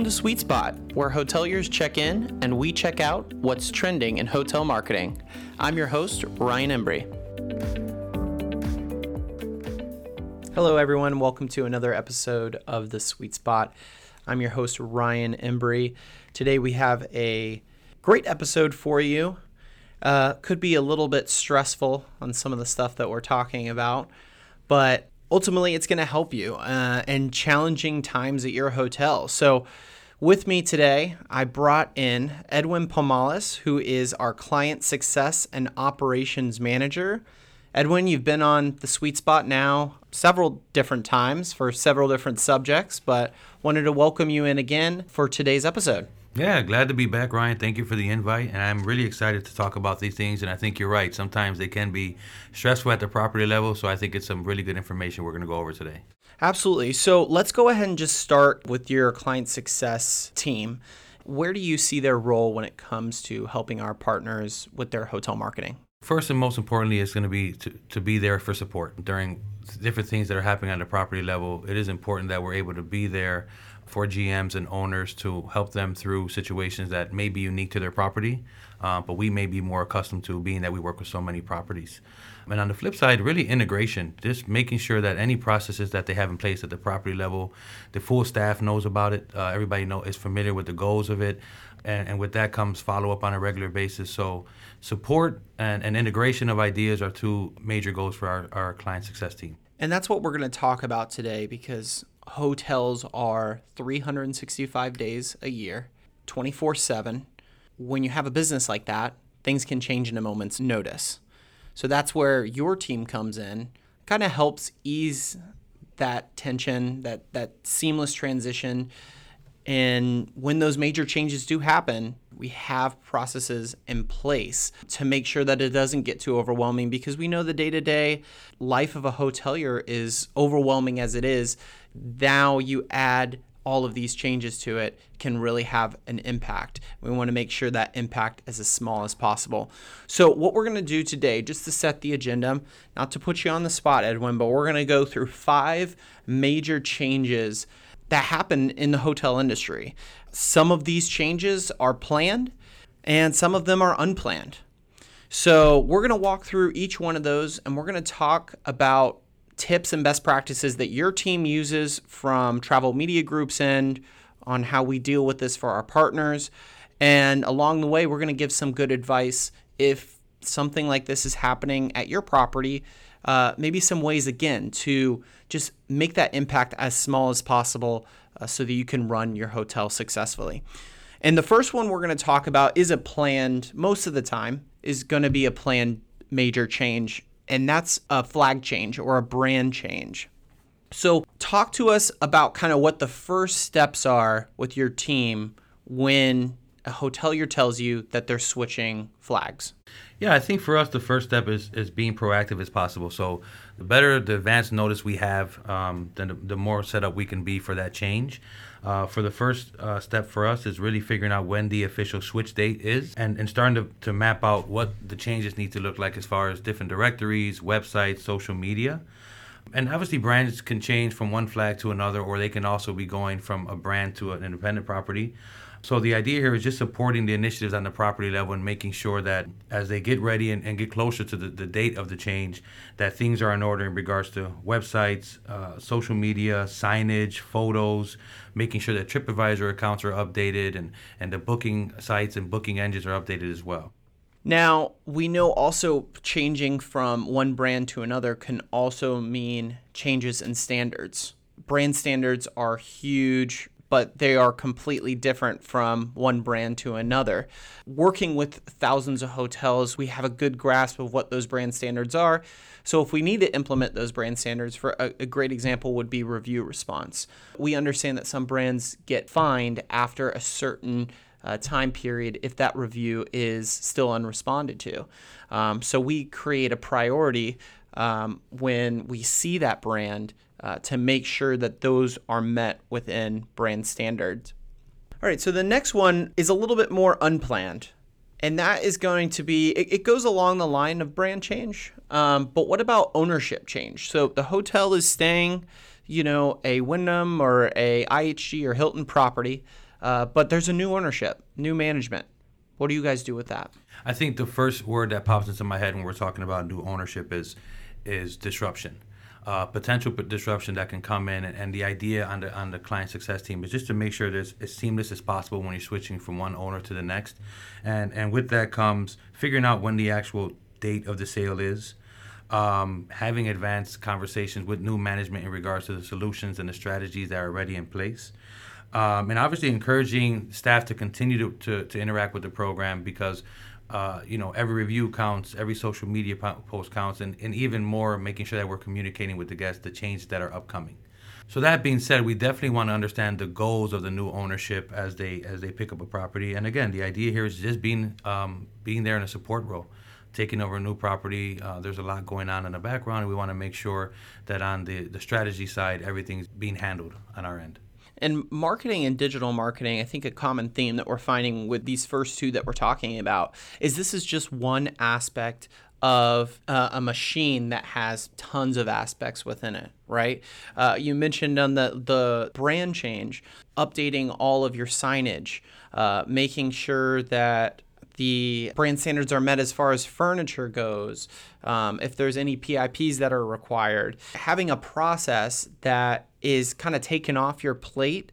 Welcome to Sweet Spot, where hoteliers check in and we check out what's trending in hotel marketing. I'm your host, Ryan Embry. Hello, everyone. Welcome to another episode of The Sweet Spot. I'm your host, Ryan Embry. Today we have a great episode for you. Uh, could be a little bit stressful on some of the stuff that we're talking about, but ultimately it's going to help you uh, in challenging times at your hotel. So, with me today, I brought in Edwin Pomalis, who is our client success and operations manager. Edwin, you've been on the sweet spot now several different times for several different subjects, but wanted to welcome you in again for today's episode. Yeah, glad to be back, Ryan. Thank you for the invite. And I'm really excited to talk about these things. And I think you're right. Sometimes they can be stressful at the property level. So I think it's some really good information we're going to go over today. Absolutely. So let's go ahead and just start with your client success team. Where do you see their role when it comes to helping our partners with their hotel marketing? First and most importantly is going to be to, to be there for support during different things that are happening on the property level. It is important that we're able to be there for GMs and owners to help them through situations that may be unique to their property, uh, but we may be more accustomed to being that we work with so many properties. And on the flip side, really integration, just making sure that any processes that they have in place at the property level, the full staff knows about it. Uh, everybody know is familiar with the goals of it, and, and with that comes follow up on a regular basis. So support and, and integration of ideas are two major goals for our, our client success team. And that's what we're going to talk about today because hotels are 365 days a year, 24 7. When you have a business like that, things can change in a moment's notice. So that's where your team comes in, kind of helps ease that tension, that, that seamless transition. And when those major changes do happen, we have processes in place to make sure that it doesn't get too overwhelming because we know the day to day life of a hotelier is overwhelming as it is. Now you add all of these changes to it can really have an impact. We want to make sure that impact is as small as possible. So, what we're going to do today, just to set the agenda, not to put you on the spot, Edwin, but we're going to go through five major changes that happen in the hotel industry. Some of these changes are planned and some of them are unplanned. So, we're going to walk through each one of those and we're going to talk about tips and best practices that your team uses from Travel Media Group's end on how we deal with this for our partners. And along the way, we're going to give some good advice if something like this is happening at your property. Uh, maybe some ways again to just make that impact as small as possible uh, so that you can run your hotel successfully. And the first one we're going to talk about is a planned, most of the time, is going to be a planned major change and that's a flag change or a brand change. So, talk to us about kind of what the first steps are with your team when a hotelier tells you that they're switching flags. Yeah, I think for us the first step is is being proactive as possible. So the better the advance notice we have, um, then the, the, more set up we can be for that change. Uh, for the first uh, step for us is really figuring out when the official switch date is and, and starting to, to map out what the changes need to look like as far as different directories, websites, social media. And obviously, brands can change from one flag to another, or they can also be going from a brand to an independent property. So the idea here is just supporting the initiatives on the property level and making sure that as they get ready and, and get closer to the, the date of the change, that things are in order in regards to websites, uh, social media, signage, photos, making sure that TripAdvisor accounts are updated and, and the booking sites and booking engines are updated as well. Now, we know also changing from one brand to another can also mean changes in standards. Brand standards are huge but they are completely different from one brand to another. Working with thousands of hotels, we have a good grasp of what those brand standards are. So if we need to implement those brand standards, for a, a great example would be review response. We understand that some brands get fined after a certain uh, time period if that review is still unresponded to. Um, so we create a priority um, when we see that brand uh, to make sure that those are met within brand standards. All right, so the next one is a little bit more unplanned. And that is going to be, it, it goes along the line of brand change. Um, but what about ownership change? So the hotel is staying, you know, a Wyndham or a IHG or Hilton property. Uh, but there's a new ownership, new management. What do you guys do with that? I think the first word that pops into my head when we're talking about new ownership is is disruption. Uh, potential disruption that can come in, and, and, the idea on the on the client success team is just to make sure there's as seamless as possible when you're switching from one owner to the next, and and with that comes figuring out when the actual date of the sale is, um, having advanced conversations with new management in regards to the solutions and the strategies that are already in place. Um, and obviously encouraging staff to continue to, to, to interact with the program because uh, you know, every review counts, every social media post counts, and, and even more making sure that we're communicating with the guests the changes that are upcoming. So that being said, we definitely want to understand the goals of the new ownership as they as they pick up a property. And again, the idea here is just being um, being there in a support role, taking over a new property. Uh, there's a lot going on in the background, and we want to make sure that on the the strategy side, everything's being handled on our end. And marketing and digital marketing, I think a common theme that we're finding with these first two that we're talking about is this is just one aspect of uh, a machine that has tons of aspects within it, right? Uh, you mentioned on the the brand change, updating all of your signage, uh, making sure that the brand standards are met as far as furniture goes, um, if there's any PIPs that are required. Having a process that is kind of taken off your plate,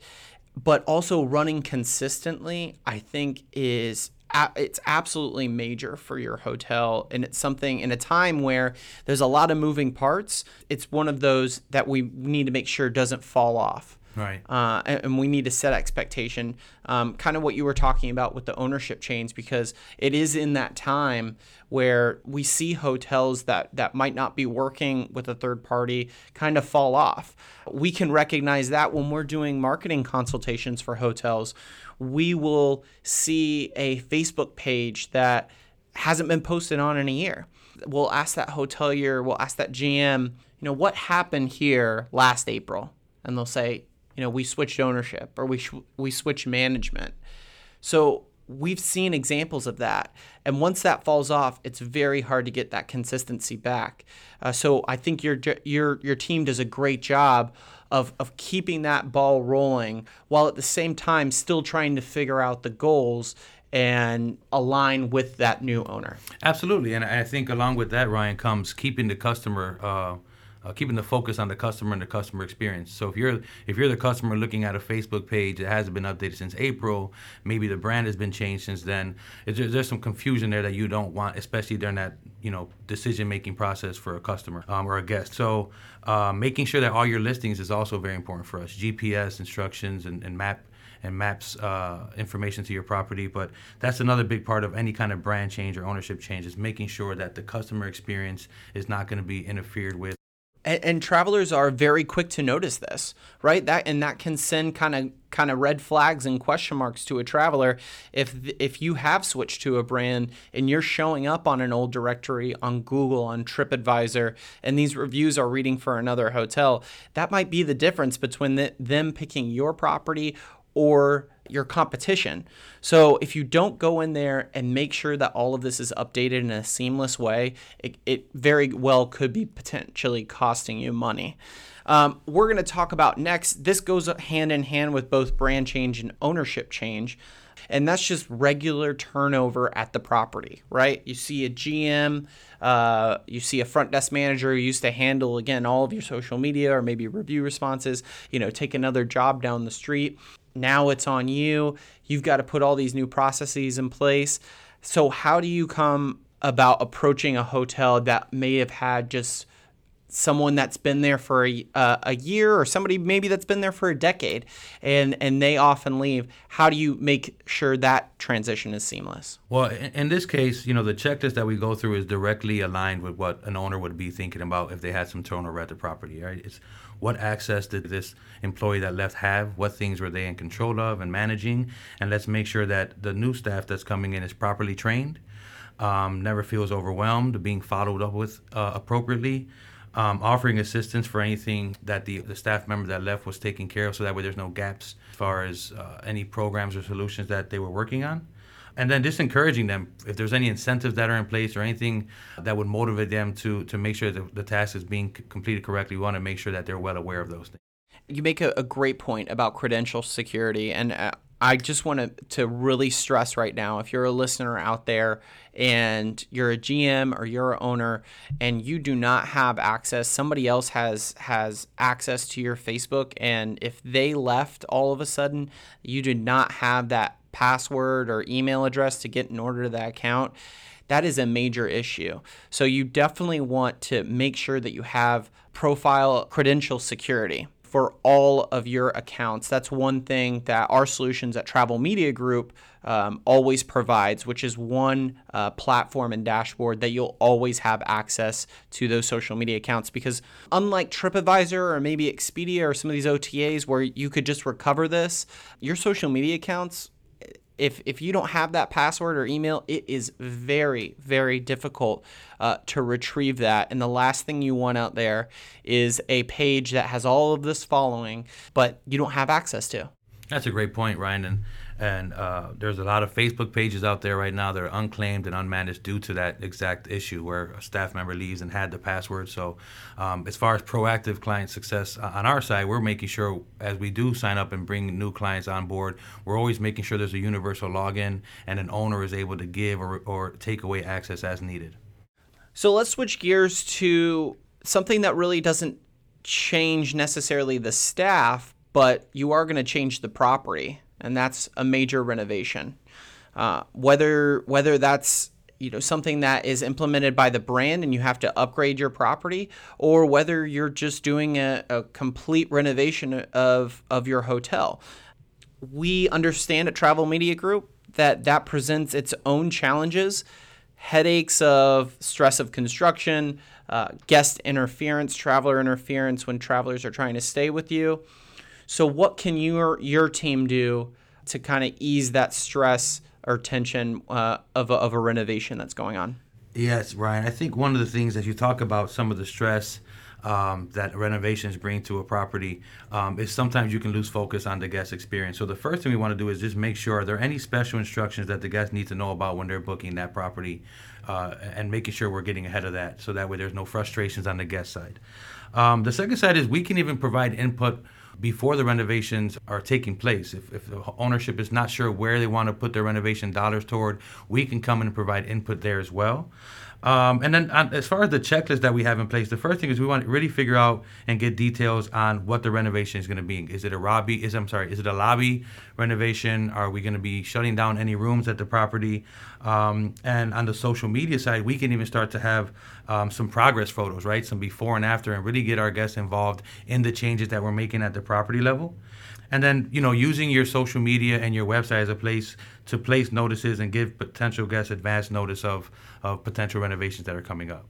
but also running consistently, I think is it's absolutely major for your hotel and it's something in a time where there's a lot of moving parts it's one of those that we need to make sure doesn't fall off Right. Uh, and, and, we need to set expectation, um, kind of what you were talking about with the ownership chains, because it is in that time where we see hotels that, that might not be working with a third party kind of fall off. We can recognize that when we're doing marketing consultations for hotels. We will see a Facebook page that hasn't been posted on in a year. We'll ask that hotelier, we'll ask that GM, you know, what happened here last April? And they'll say, you know, we switched ownership or we sh- we switched management. So we've seen examples of that, and once that falls off, it's very hard to get that consistency back. Uh, so I think your your your team does a great job of of keeping that ball rolling while at the same time still trying to figure out the goals and align with that new owner. Absolutely, and I think along with that, Ryan, comes keeping the customer. Uh, uh, keeping the focus on the customer and the customer experience. So if you're if you're the customer looking at a Facebook page that hasn't been updated since April, maybe the brand has been changed since then. There's, there's some confusion there that you don't want, especially during that you know decision making process for a customer um, or a guest. So uh, making sure that all your listings is also very important for us. GPS instructions and, and map and maps uh, information to your property. But that's another big part of any kind of brand change or ownership change is making sure that the customer experience is not going to be interfered with and, and, travelers are very quick to notice this, right? That and that can send kind of kind of red flags and question marks to a traveler if if you have switched to a brand and you're showing up on an old directory on Google on TripAdvisor and these reviews are reading for another hotel. That might be the difference between the, them picking your property or your competition. So if you don't go in there and make sure that all of this is updated in a seamless way, it, it very well could be potentially costing you money. Um, we're going to talk about next. This goes hand in hand with both brand change and ownership change. And that's just regular turnover at the property, right? You see a GM, uh, you see a front desk manager who used to handle, again, all of your social media or maybe review responses, you know, take another job down the street. Now it's on you. You've got to put all these new processes in place. So, how do you come about approaching a hotel that may have had just someone that's been there for a, uh, a year or somebody maybe that's been there for a decade and and they often leave how do you make sure that transition is seamless well in, in this case you know the checklist that we go through is directly aligned with what an owner would be thinking about if they had some turnover at the property right it's what access did this employee that left have? What things were they in control of and managing? And let's make sure that the new staff that's coming in is properly trained, um, never feels overwhelmed, being followed up with uh, appropriately. Um, offering assistance for anything that the, the staff member that left was taking care of so that way there's no gaps as far as uh, any programs or solutions that they were working on. And then just encouraging them if there's any incentives that are in place or anything that would motivate them to to make sure that the task is being completed correctly we want to make sure that they're well aware of those things. You make a, a great point about credential security and uh, I just want to, really stress right now if you're a listener out there and you're a GM or you're an owner and you do not have access, somebody else has has access to your Facebook and if they left all of a sudden, you do not have that password or email address to get in order to that account, that is a major issue. So you definitely want to make sure that you have profile credential security for all of your accounts. That's one thing that our solutions at Travel Media Group um, always provides, which is one uh, platform and dashboard that you'll always have access to those social media accounts. Because unlike TripAdvisor or maybe Expedia or some of these OTAs where you could just recover this, your social media accounts if if you don't have that password or email, it is very very difficult uh, to retrieve that. And the last thing you want out there is a page that has all of this following, but you don't have access to. That's a great point, Ryan. And and uh, there's a lot of Facebook pages out there right now that are unclaimed and unmanaged due to that exact issue where a staff member leaves and had the password. So, um, as far as proactive client success uh, on our side, we're making sure as we do sign up and bring new clients on board, we're always making sure there's a universal login and an owner is able to give or, or take away access as needed. So, let's switch gears to something that really doesn't change necessarily the staff, but you are going to change the property and that's a major renovation. Uh, whether whether that's you know something that is implemented by the brand and you have to upgrade your property, or whether you're just doing a, a complete renovation of of your hotel. We understand at Travel Media Group that that presents its own challenges, headaches of stress of construction, uh, guest interference, traveler interference when travelers are trying to stay with you. So, what can your your team do to kind of ease that stress or tension uh, of, a, of a renovation that's going on? Yes, Ryan. I think one of the things that you talk about some of the stress um, that renovations bring to a property um, is sometimes you can lose focus on the guest experience. So the first thing we want to do is just make sure are there any special instructions that the guests need to know about when they're booking that property, uh, and making sure we're getting ahead of that, so that way there's no frustrations on the guest side. Um, the second side is we can even provide input before the renovations are taking place. If, if the ownership is not sure where they want to put their renovation dollars toward, we can come in and provide input there as well. Um, and then, uh, as far as the checklist that we have in place, the first thing is we want to really figure out and get details on what the renovation is going to be. Is it a lobby? Is I'm sorry, is it a lobby renovation? Are we going to be shutting down any rooms at the property? Um, and on the social media side, we can even start to have um, some progress photos, right? Some before and after, and really get our guests involved in the changes that we're making at the property level and then you know using your social media and your website as a place to place notices and give potential guests advance notice of, of potential renovations that are coming up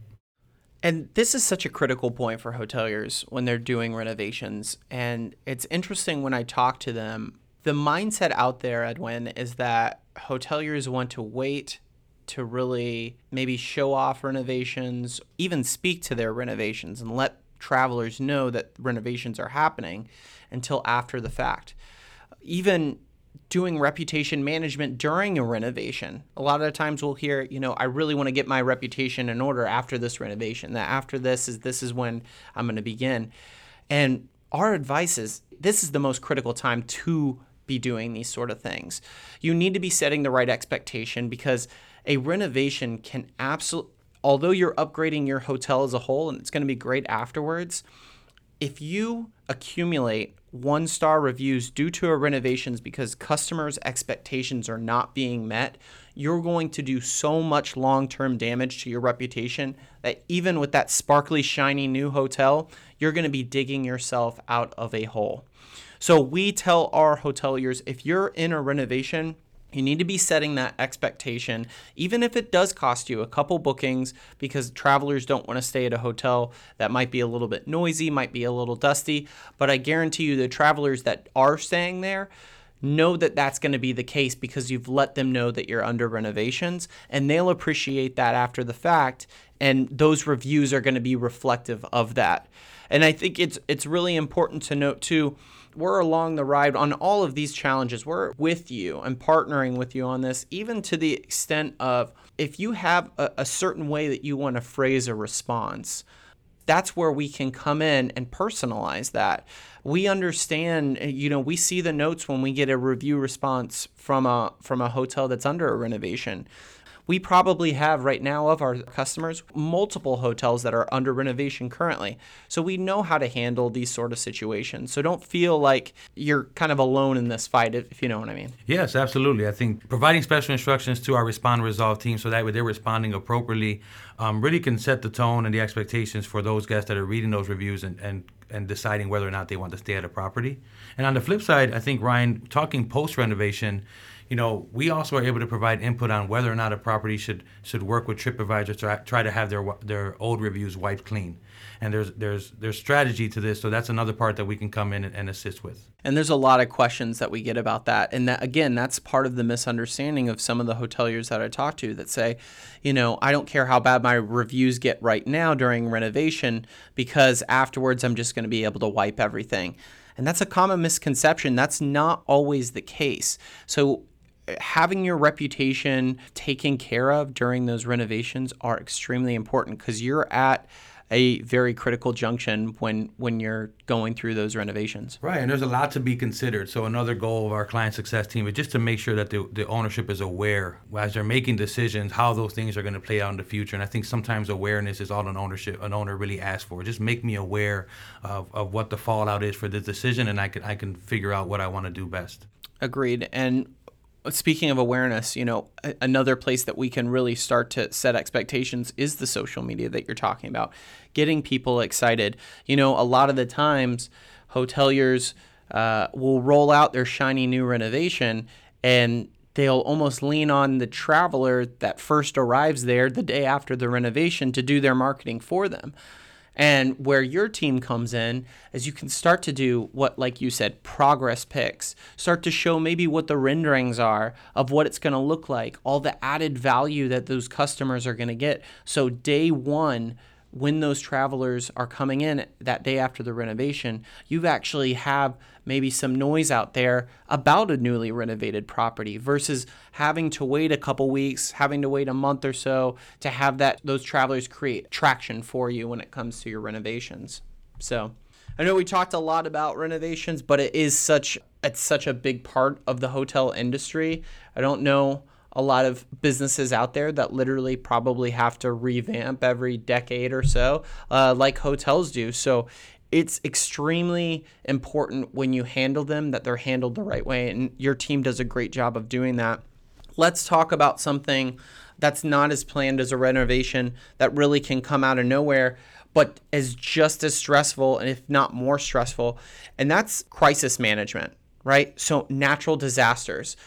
and this is such a critical point for hoteliers when they're doing renovations and it's interesting when i talk to them the mindset out there edwin is that hoteliers want to wait to really maybe show off renovations even speak to their renovations and let travelers know that renovations are happening until after the fact. Even doing reputation management during a renovation. A lot of times we'll hear, you know, I really want to get my reputation in order after this renovation. That after this is this is when I'm going to begin. And our advice is this is the most critical time to be doing these sort of things. You need to be setting the right expectation because a renovation can absolutely although you're upgrading your hotel as a whole and it's going to be great afterwards, if you accumulate one star reviews due to a renovations because customers' expectations are not being met, you're going to do so much long term damage to your reputation that even with that sparkly, shiny new hotel, you're going to be digging yourself out of a hole. So, we tell our hoteliers if you're in a renovation, you need to be setting that expectation, even if it does cost you a couple bookings, because travelers don't want to stay at a hotel that might be a little bit noisy, might be a little dusty. But I guarantee you, the travelers that are staying there know that that's going to be the case because you've let them know that you're under renovations, and they'll appreciate that after the fact. And those reviews are going to be reflective of that. And I think it's it's really important to note too we're along the ride on all of these challenges. We're with you and partnering with you on this, even to the extent of if you have a, a certain way that you want to phrase a response, that's where we can come in and personalize that. We understand, you know, we see the notes when we get a review response from a from a hotel that's under a renovation we probably have right now of our customers multiple hotels that are under renovation currently. So we know how to handle these sort of situations. So don't feel like you're kind of alone in this fight, if you know what I mean. Yes, absolutely. I think providing special instructions to our respond resolve team so that way they're responding appropriately um, really can set the tone and the expectations for those guests that are reading those reviews and, and and deciding whether or not they want to stay at a property. And on the flip side, I think Ryan, talking post renovation, you know, we also are able to provide input on whether or not a property should should work with TripAdvisor to try to have their their old reviews wiped clean. And there's there's there's strategy to this, so that's another part that we can come in and, and assist with. And there's a lot of questions that we get about that, and that again, that's part of the misunderstanding of some of the hoteliers that I talk to that say, you know, I don't care how bad my reviews get right now during renovation because afterwards I'm just going to be able to wipe everything. And that's a common misconception. That's not always the case. So having your reputation taken care of during those renovations are extremely important because you're at a very critical junction when when you're going through those renovations. Right, and there's a lot to be considered. So another goal of our client success team is just to make sure that the, the ownership is aware as they're making decisions how those things are going to play out in the future. And I think sometimes awareness is all an ownership an owner really asks for. Just make me aware of, of what the fallout is for this decision, and I can I can figure out what I want to do best. Agreed. And speaking of awareness, you know, another place that we can really start to set expectations is the social media that you're talking about, getting people excited. You know, a lot of the times, hoteliers uh, will roll out their shiny new renovation and they'll almost lean on the traveler that first arrives there the day after the renovation to do their marketing for them. And where your team comes in is you can start to do what, like you said, progress pics, start to show maybe what the renderings are of what it's going to look like, all the added value that those customers are going to get. So, day one, when those travelers are coming in that day after the renovation, you actually have maybe some noise out there about a newly renovated property versus having to wait a couple weeks, having to wait a month or so to have that those travelers create traction for you when it comes to your renovations. So, I know we talked a lot about renovations, but it is such it's such a big part of the hotel industry. I don't know a lot of businesses out there that literally probably have to revamp every decade or so, uh, like hotels do. So it's extremely important when you handle them that they're handled the right way, and your team does a great job of doing that. Let's talk about something that's not as planned as a renovation that really can come out of nowhere but is just as stressful and if not more stressful and that's crisis management right so natural disasters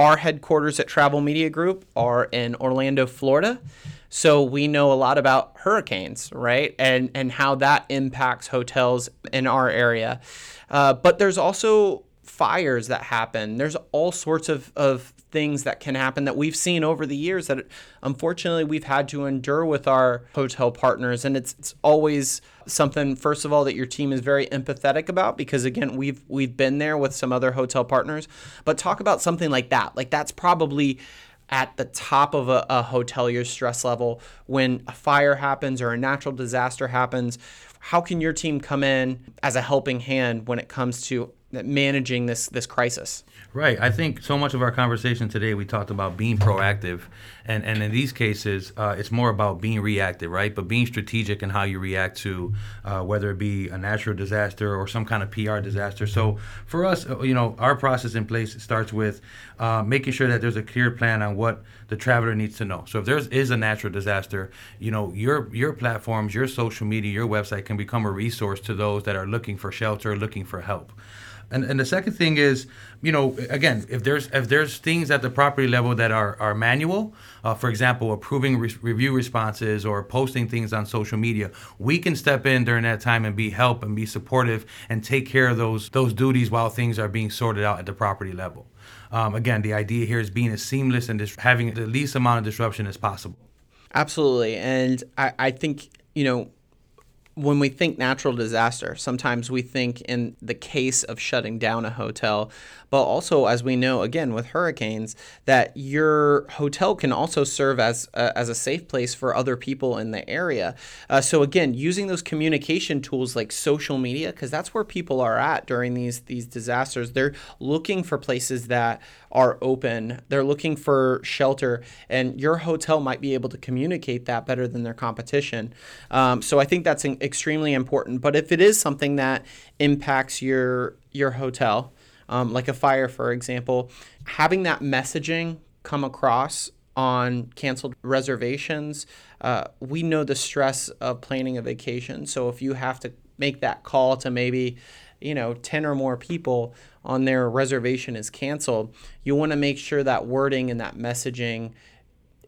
our headquarters at Travel Media Group are in Orlando, Florida. So we know a lot about hurricanes, right? And and how that impacts hotels in our area. Uh, but there's also fires that happen. There's all sorts of, of things that can happen that we've seen over the years that unfortunately we've had to endure with our hotel partners. And it's, it's always something, first of all, that your team is very empathetic about because again, we've we've been there with some other hotel partners. But talk about something like that. Like that's probably at the top of a, a hotelier's stress level when a fire happens or a natural disaster happens. How can your team come in as a helping hand when it comes to managing this this crisis? Right. I think so much of our conversation today we talked about being proactive, and and in these cases uh, it's more about being reactive, right? But being strategic in how you react to uh, whether it be a natural disaster or some kind of PR disaster. So for us, uh, you know, our process in place starts with uh, making sure that there's a clear plan on what the traveler needs to know. So if there is a natural disaster, you know, your your platforms, your social media, your website can become a resource to those that are looking for shelter, looking for help. And, and the second thing is, you know, again, if there's if there's things at the property level that are, are manual, uh, for example, approving re- review responses or posting things on social media, we can step in during that time and be help and be supportive and take care of those those duties while things are being sorted out at the property level. Um, again, the idea here is being as seamless and dis- having the least amount of disruption as possible. Absolutely, and I, I think you know when we think natural disaster, sometimes we think in the case of shutting down a hotel, but also as we know again with hurricanes that your hotel can also serve as a, as a safe place for other people in the area. Uh, so again, using those communication tools like social media because that's where people are at during these these disasters. They're looking for places that are open. They're looking for shelter, and your hotel might be able to communicate that better than their competition. Um, so I think that's extremely important. But if it is something that impacts your your hotel, um, like a fire, for example, having that messaging come across on canceled reservations. Uh, we know the stress of planning a vacation. So if you have to make that call to maybe, you know, 10 or more people on their reservation is canceled, you want to make sure that wording and that messaging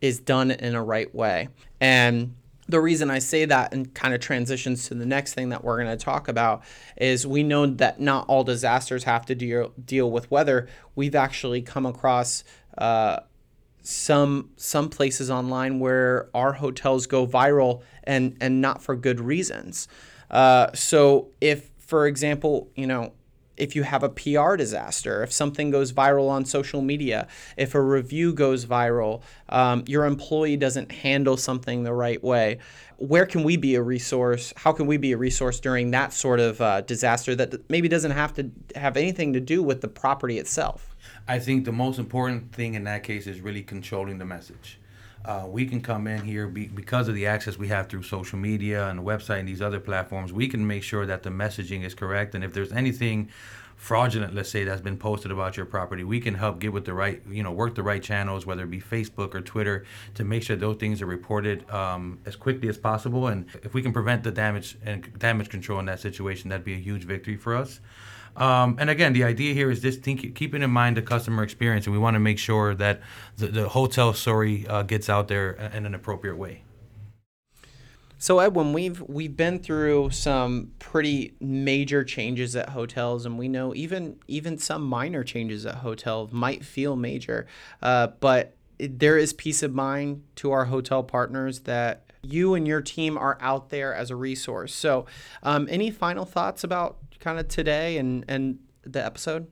is done in a right way. And the reason I say that and kind of transitions to the next thing that we're going to talk about is we know that not all disasters have to deal deal with weather. We've actually come across uh, some some places online where our hotels go viral and and not for good reasons. Uh, so if, for example, you know if you have a PR disaster, if something goes viral on social media, if a review goes viral, um, your employee doesn't handle something the right way, where can we be a resource? How can we be a resource during that sort of uh, disaster that maybe doesn't have to have anything to do with the property itself? I think the most important thing in that case is really controlling the message. Uh, we can come in here be, because of the access we have through social media and the website and these other platforms. We can make sure that the messaging is correct, and if there's anything fraudulent, let's say, that's been posted about your property, we can help get with the right, you know, work the right channels, whether it be Facebook or Twitter, to make sure those things are reported um, as quickly as possible. And if we can prevent the damage and damage control in that situation, that'd be a huge victory for us. Um, and again, the idea here is just think, keeping in mind the customer experience, and we want to make sure that the, the hotel story uh, gets out there in an appropriate way. So Edwin, we've we've been through some pretty major changes at hotels, and we know even even some minor changes at hotels might feel major, uh, but there is peace of mind to our hotel partners that you and your team are out there as a resource. So, um, any final thoughts about kind of today and and the episode?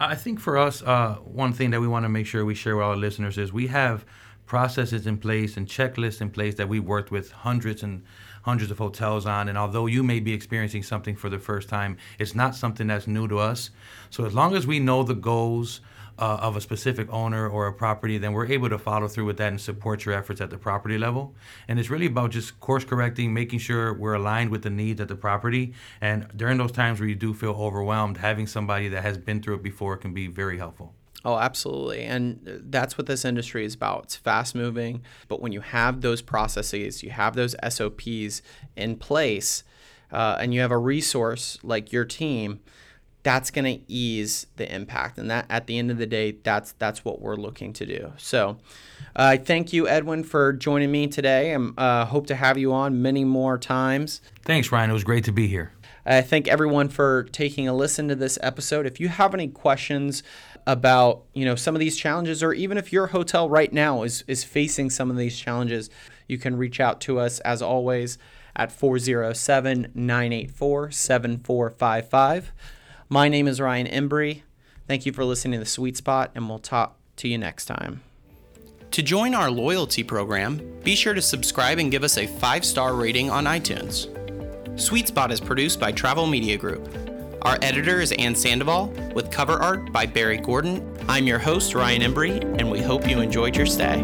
I think for us, uh, one thing that we want to make sure we share with our listeners is we have processes in place and checklists in place that we've worked with hundreds and hundreds of hotels on. And although you may be experiencing something for the first time, it's not something that's new to us. So as long as we know the goals, uh, of a specific owner or a property, then we're able to follow through with that and support your efforts at the property level. And it's really about just course correcting, making sure we're aligned with the needs of the property. And during those times where you do feel overwhelmed, having somebody that has been through it before can be very helpful. Oh, absolutely. And that's what this industry is about. It's fast moving. But when you have those processes, you have those SOPs in place, uh, and you have a resource like your team, that's going to ease the impact. And that at the end of the day that's that's what we're looking to do. So i uh, thank you edwin for joining me today. I uh, hope to have you on many more times. Thanks ryan. It was great to be here. I thank everyone for taking a listen to this episode. If you have any questions about you know some of these challenges or even if your hotel right now is is facing some of these challenges you can reach out to us as always at 407 984 7455 my name is Ryan Embry. Thank you for listening to The Sweet Spot, and we'll talk to you next time. To join our loyalty program, be sure to subscribe and give us a five star rating on iTunes. Sweet Spot is produced by Travel Media Group. Our editor is Ann Sandoval, with cover art by Barry Gordon. I'm your host, Ryan Embry, and we hope you enjoyed your stay.